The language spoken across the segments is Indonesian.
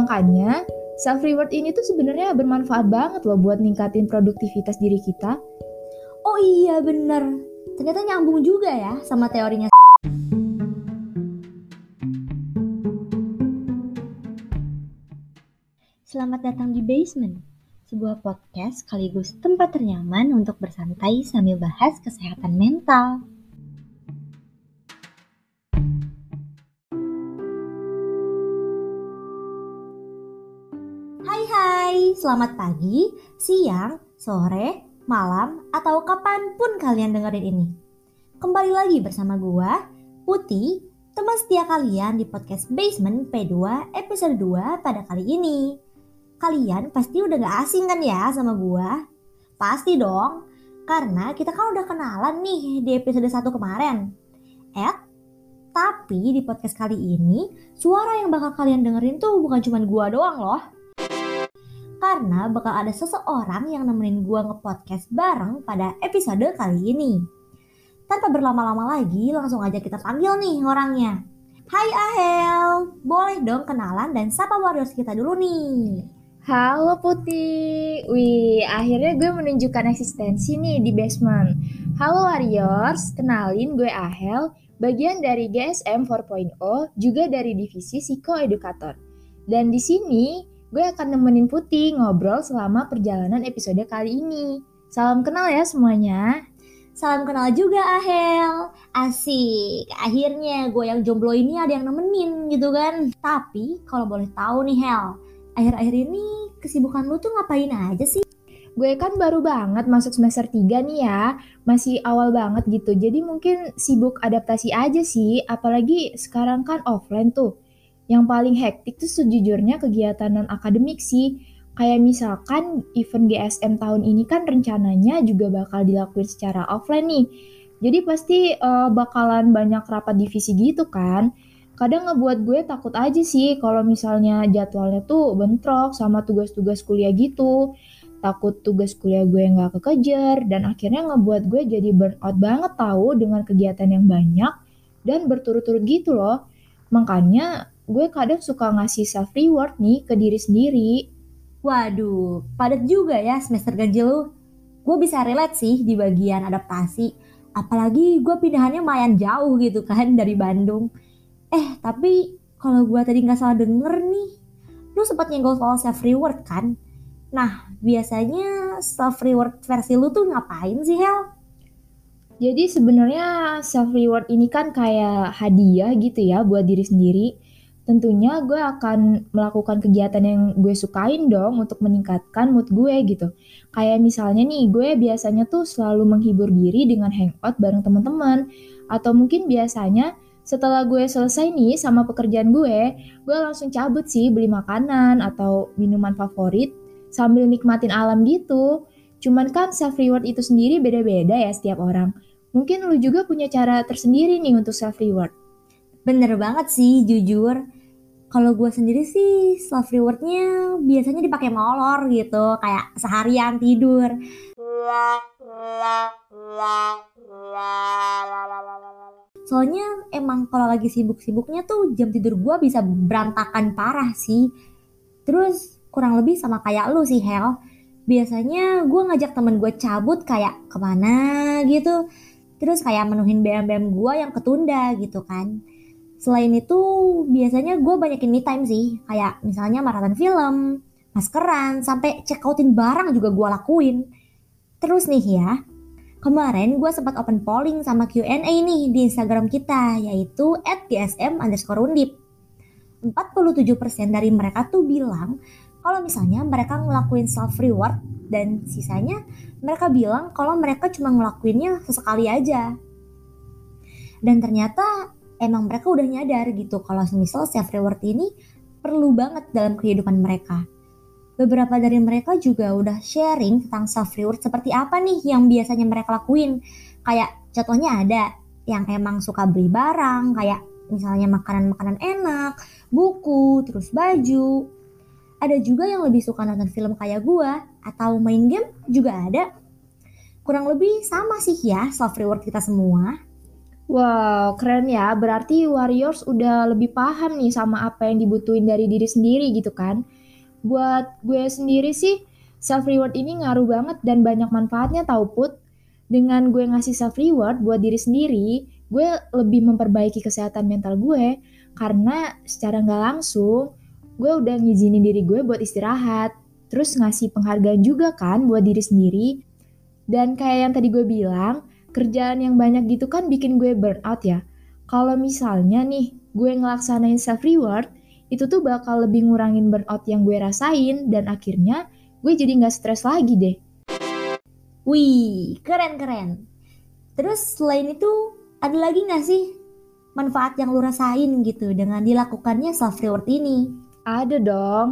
Makanya, self reward ini tuh sebenarnya bermanfaat banget loh buat ningkatin produktivitas diri kita. Oh iya bener, ternyata nyambung juga ya sama teorinya. Selamat datang di Basement, sebuah podcast sekaligus tempat ternyaman untuk bersantai sambil bahas kesehatan mental. Selamat pagi, siang, sore, malam, atau kapan pun kalian dengerin ini. Kembali lagi bersama gua, Putih, teman setia kalian di podcast Basement P2 episode 2 pada kali ini. Kalian pasti udah gak asing kan ya sama gua? Pasti dong, karena kita kan udah kenalan nih di episode 1 kemarin. Eh, tapi di podcast kali ini, suara yang bakal kalian dengerin tuh bukan cuma gua doang loh karena bakal ada seseorang yang nemenin gua nge-podcast bareng pada episode kali ini. Tanpa berlama-lama lagi, langsung aja kita panggil nih orangnya. Hai Ahel, boleh dong kenalan dan sapa warriors kita dulu nih. Halo Putih, wih akhirnya gue menunjukkan eksistensi nih di basement. Halo Warriors, kenalin gue Ahel, bagian dari GSM 4.0, juga dari divisi psikoedukator. Dan di sini gue akan nemenin Putih ngobrol selama perjalanan episode kali ini. Salam kenal ya semuanya. Salam kenal juga Ahel. Asik, akhirnya gue yang jomblo ini ada yang nemenin gitu kan. Tapi kalau boleh tahu nih Hel, akhir-akhir ini kesibukan lu tuh ngapain aja sih? Gue kan baru banget masuk semester 3 nih ya, masih awal banget gitu. Jadi mungkin sibuk adaptasi aja sih, apalagi sekarang kan offline tuh. Yang paling hektik tuh sejujurnya kegiatan non akademik sih. Kayak misalkan event GSM tahun ini kan rencananya juga bakal dilakuin secara offline nih. Jadi pasti uh, bakalan banyak rapat divisi gitu kan. Kadang ngebuat gue takut aja sih kalau misalnya jadwalnya tuh bentrok sama tugas-tugas kuliah gitu. Takut tugas kuliah gue nggak kekejar dan akhirnya ngebuat gue jadi burnout banget tahu dengan kegiatan yang banyak dan berturut-turut gitu loh. Makanya gue kadang suka ngasih self reward nih ke diri sendiri. Waduh, padat juga ya semester ganjil lu. Gue bisa relate sih di bagian adaptasi. Apalagi gue pindahannya lumayan jauh gitu kan dari Bandung. Eh, tapi kalau gue tadi nggak salah denger nih, lu sempat nyenggol soal self reward kan? Nah, biasanya self reward versi lu tuh ngapain sih, Hel? Jadi sebenarnya self reward ini kan kayak hadiah gitu ya buat diri sendiri tentunya gue akan melakukan kegiatan yang gue sukain dong untuk meningkatkan mood gue gitu. Kayak misalnya nih, gue biasanya tuh selalu menghibur diri dengan hangout bareng teman-teman. Atau mungkin biasanya setelah gue selesai nih sama pekerjaan gue, gue langsung cabut sih beli makanan atau minuman favorit sambil nikmatin alam gitu. Cuman kan self reward itu sendiri beda-beda ya setiap orang. Mungkin lu juga punya cara tersendiri nih untuk self reward. Bener banget sih, jujur kalau gue sendiri sih self rewardnya biasanya dipakai molor gitu kayak seharian tidur. Soalnya emang kalau lagi sibuk-sibuknya tuh jam tidur gue bisa berantakan parah sih. Terus kurang lebih sama kayak lu sih Hel. Biasanya gue ngajak temen gue cabut kayak ke mana gitu. Terus kayak menuhin BM-BM gue yang ketunda gitu kan Selain itu, biasanya gue banyakin me time sih. Kayak misalnya maraton film, maskeran, sampai check outin barang juga gue lakuin. Terus nih ya, kemarin gue sempat open polling sama Q&A nih di Instagram kita, yaitu at gsm underscore undip. 47% dari mereka tuh bilang kalau misalnya mereka ngelakuin self reward dan sisanya mereka bilang kalau mereka cuma ngelakuinnya sesekali aja. Dan ternyata emang mereka udah nyadar gitu kalau semisal self reward ini perlu banget dalam kehidupan mereka. Beberapa dari mereka juga udah sharing tentang self reward seperti apa nih yang biasanya mereka lakuin. Kayak contohnya ada yang emang suka beli barang, kayak misalnya makanan-makanan enak, buku, terus baju. Ada juga yang lebih suka nonton film kayak gua atau main game juga ada. Kurang lebih sama sih ya self reward kita semua. Wow, keren ya. Berarti Warriors udah lebih paham nih sama apa yang dibutuhin dari diri sendiri gitu kan. Buat gue sendiri sih, self reward ini ngaruh banget dan banyak manfaatnya tau put. Dengan gue ngasih self reward buat diri sendiri, gue lebih memperbaiki kesehatan mental gue karena secara nggak langsung gue udah ngizinin diri gue buat istirahat. Terus ngasih penghargaan juga kan buat diri sendiri. Dan kayak yang tadi gue bilang, kerjaan yang banyak gitu kan bikin gue burnout ya. Kalau misalnya nih, gue ngelaksanain self reward, itu tuh bakal lebih ngurangin burnout yang gue rasain dan akhirnya gue jadi nggak stres lagi deh. Wih, keren-keren. Terus selain itu, ada lagi nggak sih manfaat yang lu rasain gitu dengan dilakukannya self reward ini? Ada dong.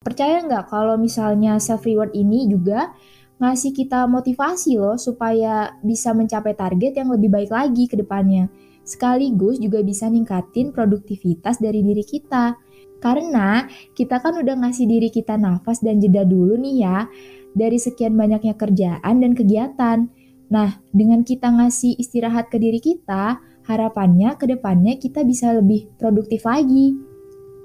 Percaya nggak kalau misalnya self reward ini juga ngasih kita motivasi loh supaya bisa mencapai target yang lebih baik lagi ke depannya. Sekaligus juga bisa ningkatin produktivitas dari diri kita. Karena kita kan udah ngasih diri kita nafas dan jeda dulu nih ya dari sekian banyaknya kerjaan dan kegiatan. Nah, dengan kita ngasih istirahat ke diri kita, harapannya ke depannya kita bisa lebih produktif lagi.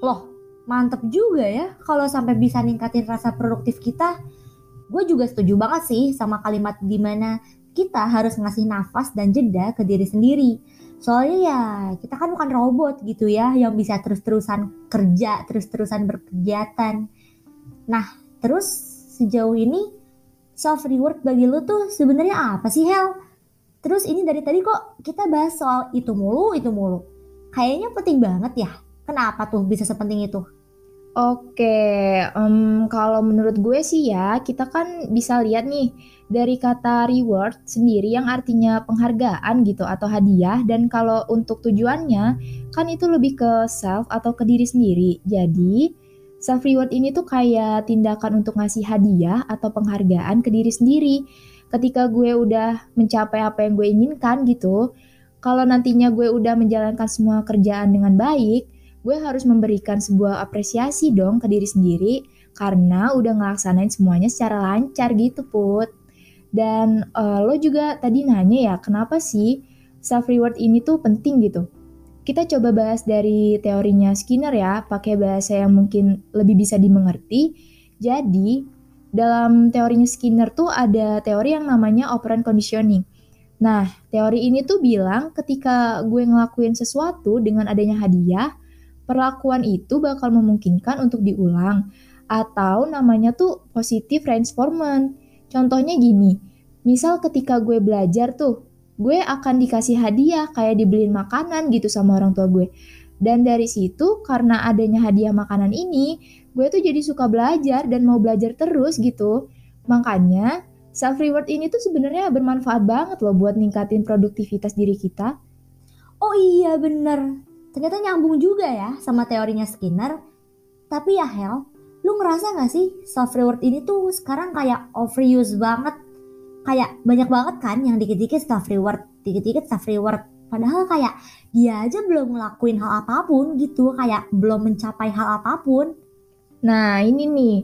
Loh, mantep juga ya kalau sampai bisa ningkatin rasa produktif kita. Gue juga setuju banget sih sama kalimat di mana kita harus ngasih nafas dan jeda ke diri sendiri. Soalnya ya kita kan bukan robot gitu ya yang bisa terus-terusan kerja, terus-terusan berkegiatan. Nah, terus sejauh ini self reward bagi lu tuh sebenarnya apa sih Hel? Terus ini dari tadi kok kita bahas soal itu mulu, itu mulu. Kayaknya penting banget ya. Kenapa tuh bisa sepenting itu? Oke, um, kalau menurut gue sih ya, kita kan bisa lihat nih dari kata reward sendiri yang artinya penghargaan gitu atau hadiah dan kalau untuk tujuannya kan itu lebih ke self atau ke diri sendiri. Jadi, self reward ini tuh kayak tindakan untuk ngasih hadiah atau penghargaan ke diri sendiri. Ketika gue udah mencapai apa yang gue inginkan gitu, kalau nantinya gue udah menjalankan semua kerjaan dengan baik, gue harus memberikan sebuah apresiasi dong ke diri sendiri karena udah ngelaksanain semuanya secara lancar gitu put. Dan uh, lo juga tadi nanya ya kenapa sih self reward ini tuh penting gitu. Kita coba bahas dari teorinya Skinner ya, pakai bahasa yang mungkin lebih bisa dimengerti. Jadi, dalam teorinya Skinner tuh ada teori yang namanya operant conditioning. Nah, teori ini tuh bilang ketika gue ngelakuin sesuatu dengan adanya hadiah, perlakuan itu bakal memungkinkan untuk diulang atau namanya tuh positive reinforcement. Contohnya gini, misal ketika gue belajar tuh, gue akan dikasih hadiah kayak dibeliin makanan gitu sama orang tua gue. Dan dari situ karena adanya hadiah makanan ini, gue tuh jadi suka belajar dan mau belajar terus gitu. Makanya self reward ini tuh sebenarnya bermanfaat banget loh buat ningkatin produktivitas diri kita. Oh iya bener, ternyata nyambung juga ya sama teorinya Skinner. Tapi ya Hel, lu ngerasa gak sih self reward ini tuh sekarang kayak overuse banget? Kayak banyak banget kan yang dikit-dikit self reward, dikit-dikit self reward. Padahal kayak dia aja belum ngelakuin hal apa pun gitu, kayak belum mencapai hal apa pun. Nah ini nih,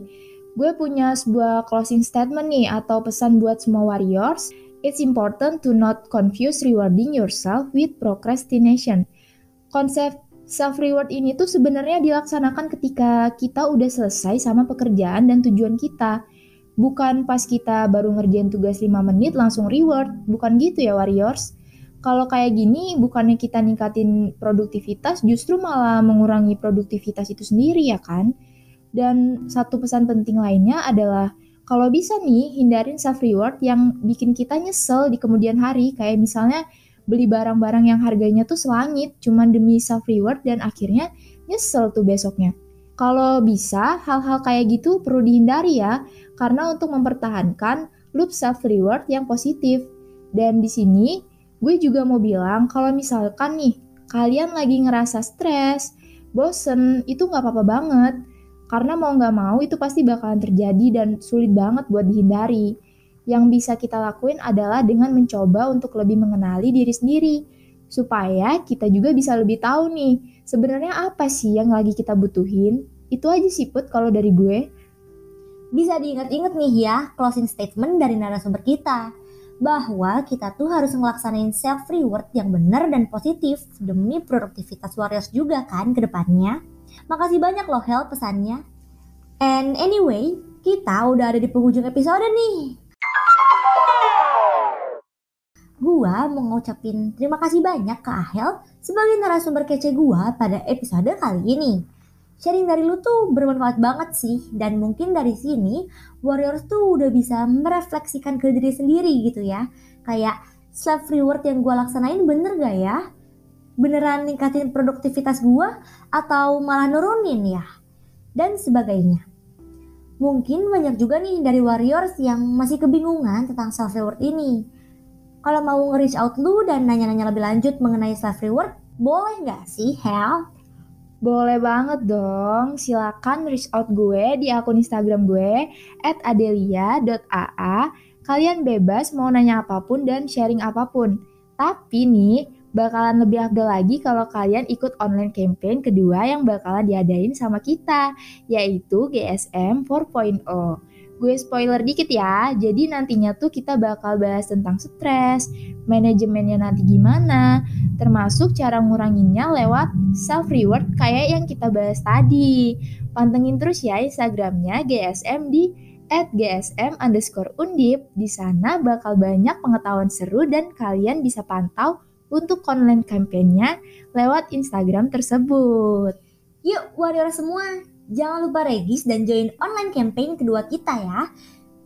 gue punya sebuah closing statement nih atau pesan buat semua warriors. It's important to not confuse rewarding yourself with procrastination konsep self reward ini tuh sebenarnya dilaksanakan ketika kita udah selesai sama pekerjaan dan tujuan kita. Bukan pas kita baru ngerjain tugas 5 menit langsung reward, bukan gitu ya warriors. Kalau kayak gini bukannya kita ningkatin produktivitas justru malah mengurangi produktivitas itu sendiri ya kan? Dan satu pesan penting lainnya adalah kalau bisa nih hindarin self reward yang bikin kita nyesel di kemudian hari kayak misalnya beli barang-barang yang harganya tuh selangit cuman demi self reward dan akhirnya nyesel tuh besoknya. Kalau bisa, hal-hal kayak gitu perlu dihindari ya, karena untuk mempertahankan loop self reward yang positif. Dan di sini gue juga mau bilang kalau misalkan nih kalian lagi ngerasa stres, bosen, itu nggak apa-apa banget. Karena mau nggak mau itu pasti bakalan terjadi dan sulit banget buat dihindari. Yang bisa kita lakuin adalah dengan mencoba untuk lebih mengenali diri sendiri, supaya kita juga bisa lebih tahu nih, sebenarnya apa sih yang lagi kita butuhin. Itu aja sih Put kalau dari gue. Bisa diingat-ingat nih ya, closing statement dari narasumber kita. bahwa kita tuh harus ngelaksanain self reward yang benar dan positif demi produktivitas warriors juga kan ke depannya. Makasih banyak loh Hel pesannya. And anyway, kita udah ada di penghujung episode nih. Gua mau ngucapin terima kasih banyak ke Ahel sebagai narasumber kece gua pada episode kali ini. Sharing dari lu tuh bermanfaat banget sih dan mungkin dari sini warriors tuh udah bisa merefleksikan ke diri sendiri gitu ya. Kayak self reward yang gue laksanain bener gak ya? Beneran ningkatin produktivitas gue atau malah nurunin ya? Dan sebagainya. Mungkin banyak juga nih dari warriors yang masih kebingungan tentang self reward ini kalau mau nge-reach out lu dan nanya-nanya lebih lanjut mengenai self reward boleh nggak sih Hel? Boleh banget dong, silakan reach out gue di akun Instagram gue @adelia.aa. Kalian bebas mau nanya apa pun dan sharing apa pun. Tapi nih, bakalan lebih afdol lagi kalau kalian ikut online campaign kedua yang bakalan diadain sama kita, yaitu GSM 4.0. Gue spoiler dikit ya, jadi nantinya tuh kita bakal bahas tentang stres, manajemennya nanti gimana, termasuk cara nguranginnya lewat self reward kayak yang kita bahas tadi. Pantengin terus ya Instagramnya GSM di at GSM underscore undip. Di sana bakal banyak pengetahuan seru dan kalian bisa pantau untuk online campaign-nya lewat Instagram tersebut. Yuk warrior semua, jangan lupa regis dan join online campaign kedua kita ya.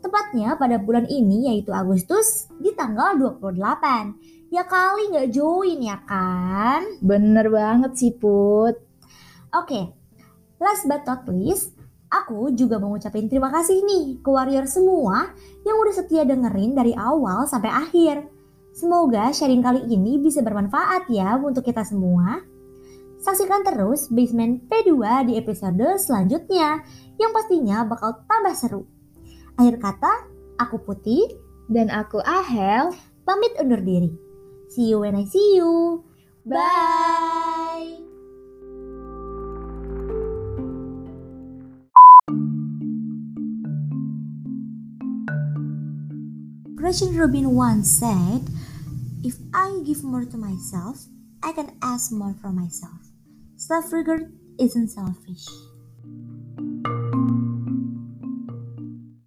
Tepatnya pada bulan ini yaitu Agustus di tanggal 28. Ya kali nggak join ya kan? Bener banget sih Put. Oke, last but not least, aku juga mau ngucapin terima kasih nih ke warrior semua yang udah setia dengerin dari awal sampai akhir. Semoga sharing kali ini bisa bermanfaat ya untuk kita semua. Saksikan terus Basement P2 di episode selanjutnya yang pastinya bakal tambah seru. Akhir kata, aku Putih dan aku Ahel pamit undur diri. See you when I see you. Bye. Gretchen Rubin once said, If I give more to myself, I can ask more from myself. Suffragette isn't selfish.